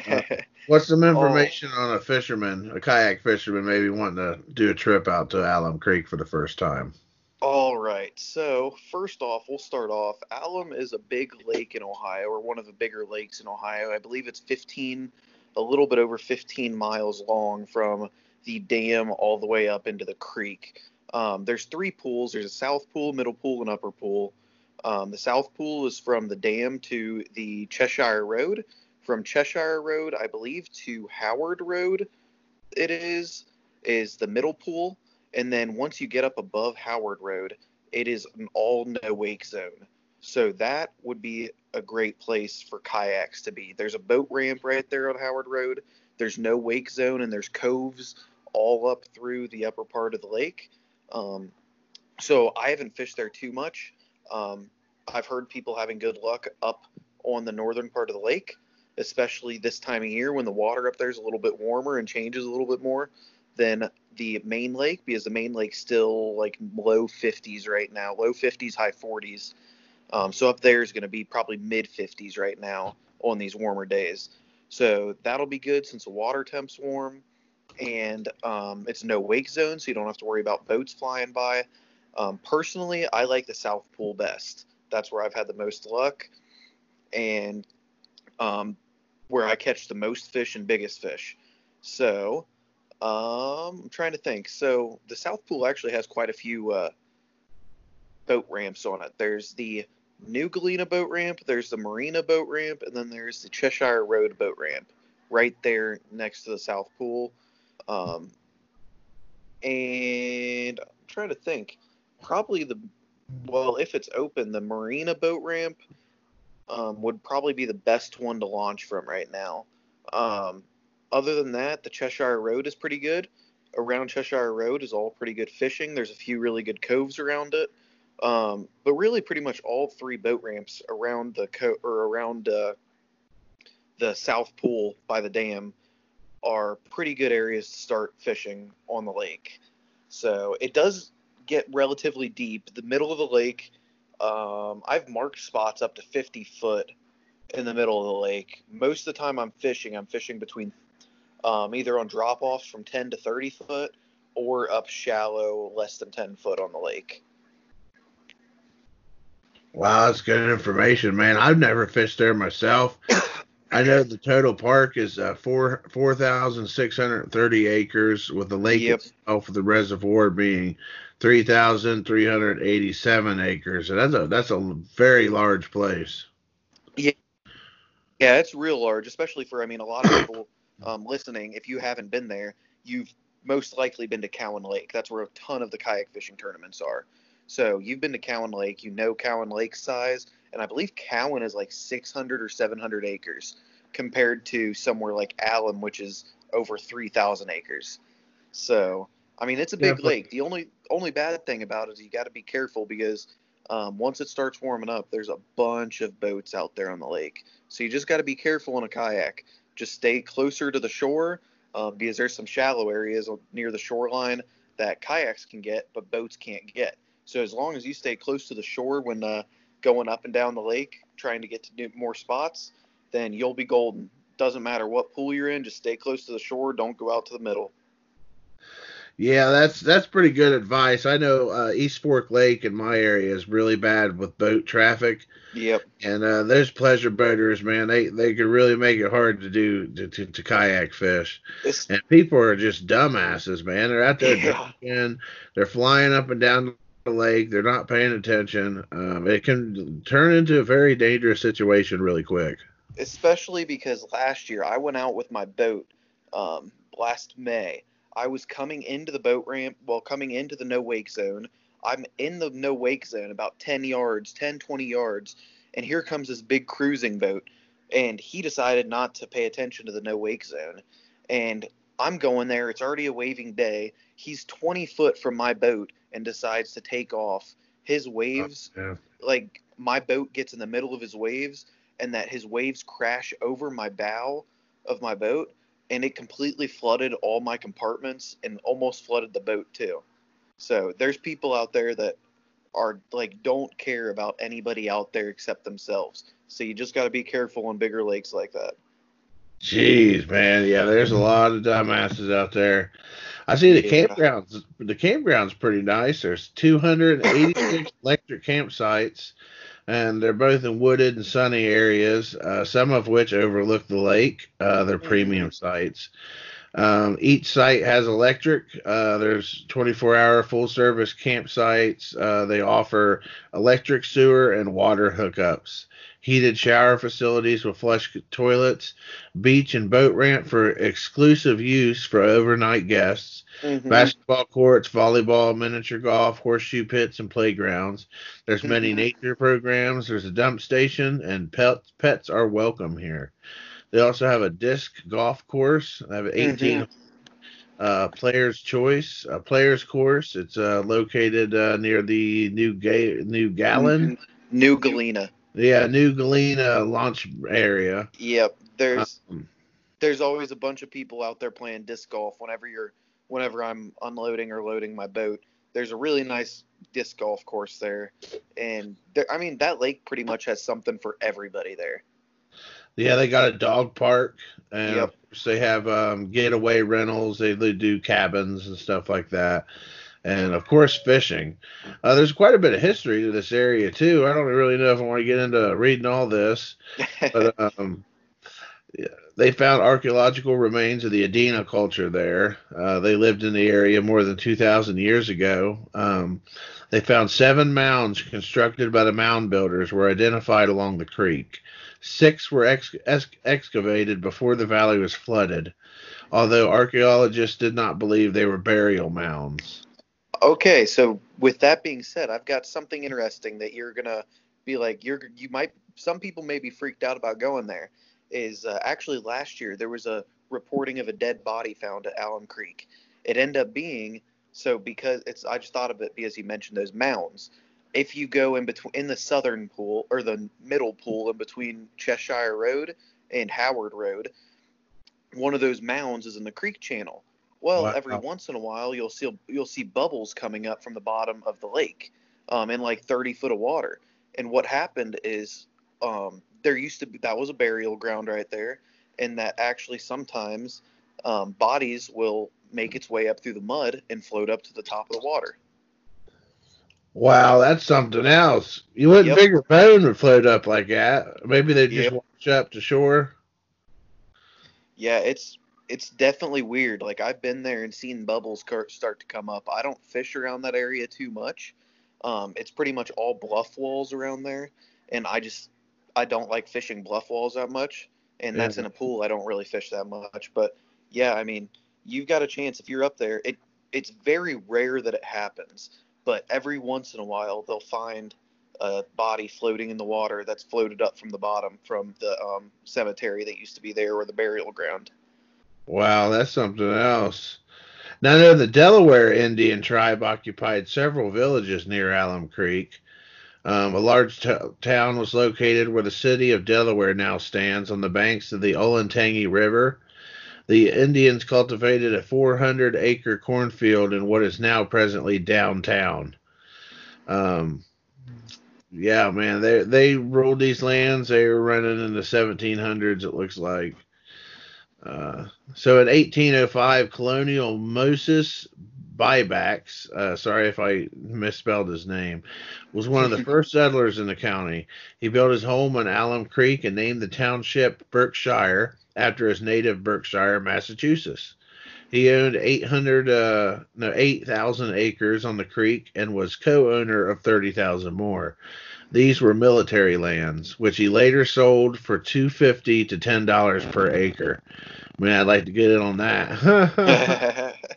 [SPEAKER 1] uh, what's some information oh. on a fisherman, a kayak fisherman, maybe wanting to do a trip out to Alum Creek for the first time?
[SPEAKER 3] All right. So, first off, we'll start off. Alum is a big lake in Ohio, or one of the bigger lakes in Ohio. I believe it's 15, a little bit over 15 miles long from the dam all the way up into the creek. Um, there's three pools there's a south pool, middle pool, and upper pool. Um, the south pool is from the dam to the Cheshire Road. From Cheshire Road, I believe, to Howard Road, it is, is the middle pool and then once you get up above Howard Road, it is an all no wake zone. So that would be a great place for kayaks to be. There's a boat ramp right there on Howard Road. There's no wake zone and there's coves all up through the upper part of the lake. Um, so I haven't fished there too much. Um, I've heard people having good luck up on the northern part of the lake, especially this time of year when the water up there is a little bit warmer and changes a little bit more than the main lake because the main lake's still like low 50s right now, low 50s, high 40s. Um, so up there is going to be probably mid 50s right now on these warmer days. So that'll be good since the water temp's warm and um, it's no wake zone, so you don't have to worry about boats flying by. Um, personally, I like the South Pool best. That's where I've had the most luck and um, where I catch the most fish and biggest fish. So um, I'm trying to think. So the South Pool actually has quite a few uh, boat ramps on it. There's the New Galena boat ramp, there's the Marina boat ramp, and then there's the Cheshire Road boat ramp right there next to the South Pool. Um, and I'm trying to think. Probably the well, if it's open, the Marina boat ramp um, would probably be the best one to launch from right now. Um, other than that, the Cheshire Road is pretty good. Around Cheshire Road is all pretty good fishing. There's a few really good coves around it. Um, but really, pretty much all three boat ramps around the co- or around uh, the South Pool by the dam are pretty good areas to start fishing on the lake. So it does get relatively deep. The middle of the lake, um, I've marked spots up to 50 foot in the middle of the lake. Most of the time I'm fishing, I'm fishing between um, either on drop offs from 10 to 30 foot or up shallow, less than 10 foot on the lake.
[SPEAKER 1] Wow, that's good information, man. I've never fished there myself. I know the total park is uh, four four thousand six hundred thirty acres, with the lake yep. itself, the reservoir being three thousand three hundred eighty seven acres. So that's a that's a very large place.
[SPEAKER 3] Yeah, yeah, it's real large, especially for I mean a lot of people um, listening, if you haven't been there, you've most likely been to Cowan Lake. That's where a ton of the kayak fishing tournaments are. So you've been to Cowan Lake, you know Cowan Lake's size, and I believe Cowan is like 600 or 700 acres compared to somewhere like Alum, which is over 3,000 acres. So I mean, it's a big yeah, lake. The only only bad thing about it is you got to be careful because um, once it starts warming up, there's a bunch of boats out there on the lake. So you just got to be careful in a kayak just stay closer to the shore um, because there's some shallow areas near the shoreline that kayaks can get, but boats can't get. So as long as you stay close to the shore when uh, going up and down the lake, trying to get to more spots, then you'll be golden. Doesn't matter what pool you're in, just stay close to the shore. Don't go out to the middle.
[SPEAKER 1] Yeah, that's that's pretty good advice. I know uh, East Fork Lake in my area is really bad with boat traffic.
[SPEAKER 3] Yep.
[SPEAKER 1] And uh, there's pleasure boaters, man. They they could really make it hard to do to, to, to kayak fish. It's, and people are just dumbasses, man. They're out there yeah. drinking. They're flying up and down the lake. They're not paying attention. Um, it can turn into a very dangerous situation really quick.
[SPEAKER 3] Especially because last year I went out with my boat um, last May I was coming into the boat ramp, well, coming into the no wake zone. I'm in the no wake zone about 10 yards, 10, 20 yards, and here comes this big cruising boat. And he decided not to pay attention to the no wake zone. And I'm going there. It's already a waving day. He's 20 foot from my boat and decides to take off. His waves, oh, yeah. like my boat gets in the middle of his waves, and that his waves crash over my bow of my boat and it completely flooded all my compartments and almost flooded the boat too. So there's people out there that are like don't care about anybody out there except themselves. So you just got to be careful on bigger lakes like that.
[SPEAKER 1] Jeez, man. Yeah, there's a lot of dumbasses out there. I see the
[SPEAKER 3] Yeah.
[SPEAKER 1] campgrounds. The campground's pretty nice. There's 286 electric campsites, and they're both in wooded and sunny areas, uh, some of which overlook the lake. Uh, they're premium sites. Um, each site has electric. Uh, there's 24-hour full-service campsites. Uh, they offer electric, sewer, and water hookups. Heated shower facilities with flush toilets, beach and boat ramp for exclusive use for overnight guests,
[SPEAKER 3] Mhm.
[SPEAKER 1] basketball courts, volleyball, miniature golf, horseshoe pits, and playgrounds. There's many
[SPEAKER 3] Mhm.
[SPEAKER 1] nature programs. There's a dump station, and pets pets are welcome here. They also have a disc golf course. They have 18 uh, players choice, a players course. It's uh, located uh, near the new ga- new Gallon,
[SPEAKER 3] New Galena.
[SPEAKER 1] Yeah, New Galena launch area.
[SPEAKER 3] Yep. There's
[SPEAKER 1] Um,
[SPEAKER 3] there's always a bunch of people out there playing disc golf whenever you're whenever I'm unloading or loading my boat. There's a really nice disc golf course there, and there, I mean that lake pretty much has something for everybody there.
[SPEAKER 1] Yeah, they got a dog park, and
[SPEAKER 3] Yep.
[SPEAKER 1] they have um, getaway rentals. They, they do cabins and stuff like that, and of course fishing. Uh, there's quite a bit of history to this area too. I don't really know if I want to get into reading all this, but um, they found archaeological remains of the Adena culture there. Uh, they lived in the area more than 2,000 years ago. Um, they found seven mounds constructed by the mound builders were identified along the creek. Six were ex- ex- excavated before the valley was flooded, although archaeologists did not believe they were burial mounds.
[SPEAKER 3] Okay, so with that being said, I've got something interesting that you're gonna be like you're you might some people may be freaked out about going there. Is uh, actually last year there was a reporting of a dead body found at Alum Creek. It ended up being so because it's I just thought of it because you mentioned those mounds. If you go in between in the southern pool or the middle pool in between Cheshire Road and Howard Road, one of those mounds is in the creek channel. Well, every once in a while you'll see you'll see bubbles coming up from the bottom of the lake, um, in like 30 foot of water. And what happened is, um, there used to be that was a burial ground right there, and that actually sometimes um, bodies will make its way up through the mud and float up to the top of the water.
[SPEAKER 1] Wow, that's something else. You wouldn't
[SPEAKER 3] Yep.
[SPEAKER 1] figure bone would float up like that. Maybe they just
[SPEAKER 3] Yep.
[SPEAKER 1] wash up to shore.
[SPEAKER 3] Yeah, it's it's definitely weird. Like I've been there and seen bubbles start to come up. I don't fish around that area too much. Um, it's pretty much all bluff walls around there, and I just I don't like fishing bluff walls that much. And that's
[SPEAKER 1] Yeah.
[SPEAKER 3] in a pool. I don't really fish that much. But yeah, I mean, you've got a chance if you're up there. It it's very rare that it happens, but every once in a while they'll find a body floating in the water that's floated up from the bottom from the um, cemetery that used to be there or the burial ground.
[SPEAKER 1] Wow, that's something else. Now, I know the Delaware Indian tribe occupied several villages near Alum Creek. Um, a large t- town was located where the city of Delaware now stands on the banks of the Olentangy River. The Indians cultivated a 400 acre cornfield in what is now presently downtown. Um, yeah, man, they they ruled these lands. They were running in the 1700s. It looks like. Uh, so in 1805, Colonial Moses Buybacks, uh, sorry if I misspelled his name, was one of the first settlers in the county. He built his home on Alum Creek and named the township Berkshire after his native Berkshire, Massachusetts. He owned 800, uh, no, 8,000 acres on the creek and was co-owner of 30,000 more. These were military lands, which he later sold for 250 to $10 per acre. Man, I'd like to get in on that.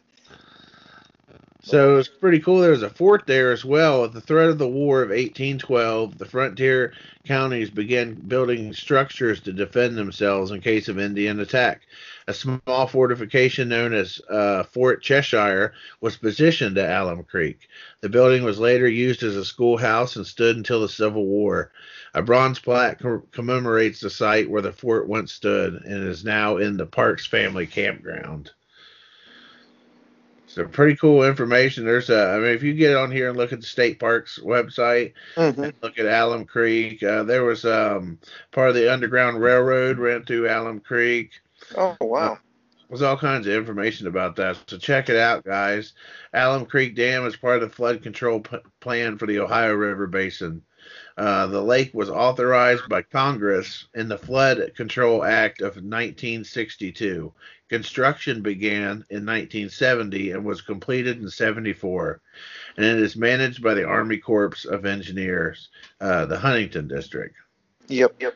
[SPEAKER 1] So it was pretty cool. There was a fort there as well. At the threat of the War of 1812, the frontier counties began building structures to defend themselves in case of Indian attack. A small fortification known as uh, Fort Cheshire was positioned at Alum Creek. The building was later used as a schoolhouse and stood until the Civil War. A bronze plaque co- commemorates the site where the fort once stood and is now in the Parks family campground. So pretty cool information. There's a, I mean, if you get on here and look at the state parks website,
[SPEAKER 3] Mhm.
[SPEAKER 1] look at Alum Creek. Uh, there was um, part of the Underground Railroad ran through Alum Creek.
[SPEAKER 3] Oh wow.
[SPEAKER 1] There's all kinds of information about that. So check it out, guys. Alum Creek Dam is part of the flood control p- plan for the Ohio River Basin. Uh, the lake was authorized by Congress in the Flood Control Act of 1962. Construction began in 1970 and was completed in 74. And it is managed by the Army Corps of Engineers, uh, the Huntington District.
[SPEAKER 3] Yep. Yep.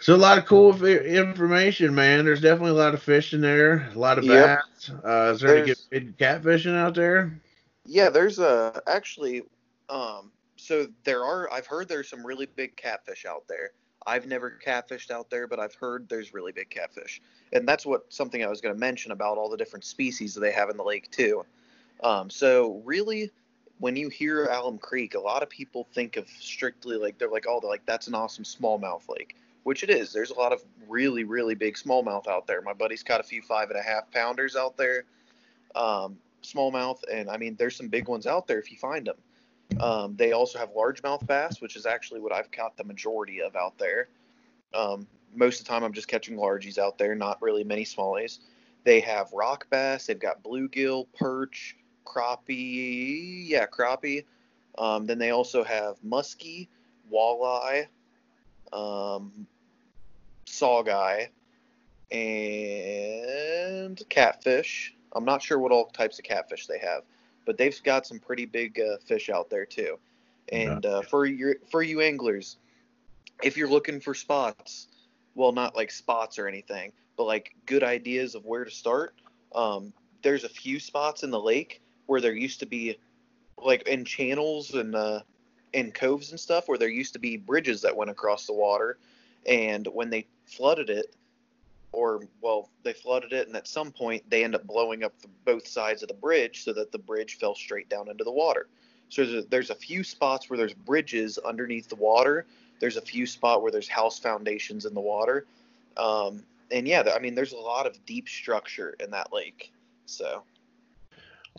[SPEAKER 1] So a lot of cool information, man. There's definitely a lot of fish in there, a lot of
[SPEAKER 3] Yep.
[SPEAKER 1] bass. Uh, is there any good, catfishing out there?
[SPEAKER 3] Yeah, there's a actually um so there are I've heard there's some really big catfish out there. I've never catfished out there, but I've heard there's really big catfish. And that's what something I was going to mention about all the different species that they have in the lake too. Um so really when you hear Alum Creek, a lot of people think of strictly like they're like, oh, they're like that's an awesome smallmouth lake, which it is. There's a lot of really, really big smallmouth out there. My buddy's caught a few five and a half pounders out there. Um, smallmouth, and I mean, there's some big ones out there if you find them. Um, they also have largemouth bass, which is actually what I've caught the majority of out there. Um, most of the time, I'm just catching largies out there, not really many smallies. They have rock bass, they've got bluegill, perch, crappie, yeah, crappie. Um, then they also have muskie, walleye, um, saugeye, and catfish. I'm not sure what all types of catfish they have, but they've got some pretty big uh, fish out there too. And uh, for your for you anglers, if you're looking for spots, well, not like spots or anything, but like good ideas of where to start. Um, there's a few spots in the lake where there used to be, like in channels and uh, in coves and stuff, where there used to be bridges that went across the water, and when they flooded it, or well, they flooded it, and at some point they end up blowing up the, both sides of the bridge so that the bridge fell straight down into the water. So there's a, there's a few spots where there's bridges underneath the water. There's a few spot where there's house foundations in the water, um, and yeah, I mean there's a lot of deep structure in that lake. So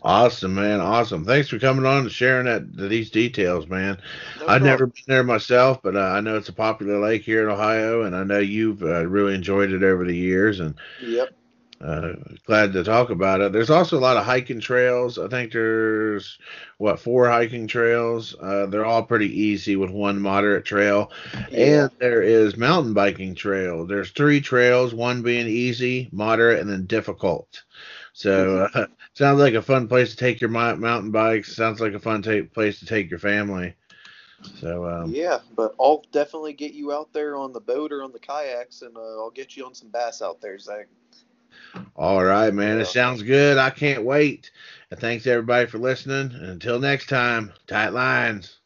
[SPEAKER 1] Awesome, man. Awesome. Thanks for coming on and sharing that these details, man.
[SPEAKER 3] no
[SPEAKER 1] I've never been there myself, but uh, I know it's a popular lake here in Ohio, and I know you've uh, really enjoyed it over the years, and
[SPEAKER 3] Yep.
[SPEAKER 1] uh, glad to talk about it. There's also a lot of hiking trails. I think there's what four hiking trails. Uh, they're all pretty easy with one moderate trail,
[SPEAKER 3] Yeah.
[SPEAKER 1] and there is mountain biking trail. There's three trails, one being easy, moderate, and then difficult. So uh, sounds like a fun place to take your mountain bikes. Sounds like a fun ta- place to take your family. So um,
[SPEAKER 3] yeah, but I'll definitely get you out there on the boat or on the kayaks, and uh, I'll get you on some bass out there, Zach.
[SPEAKER 1] all right, man.
[SPEAKER 3] Yeah.
[SPEAKER 1] It sounds good. I can't wait. And thanks everybody for listening. And until next time, tight lines.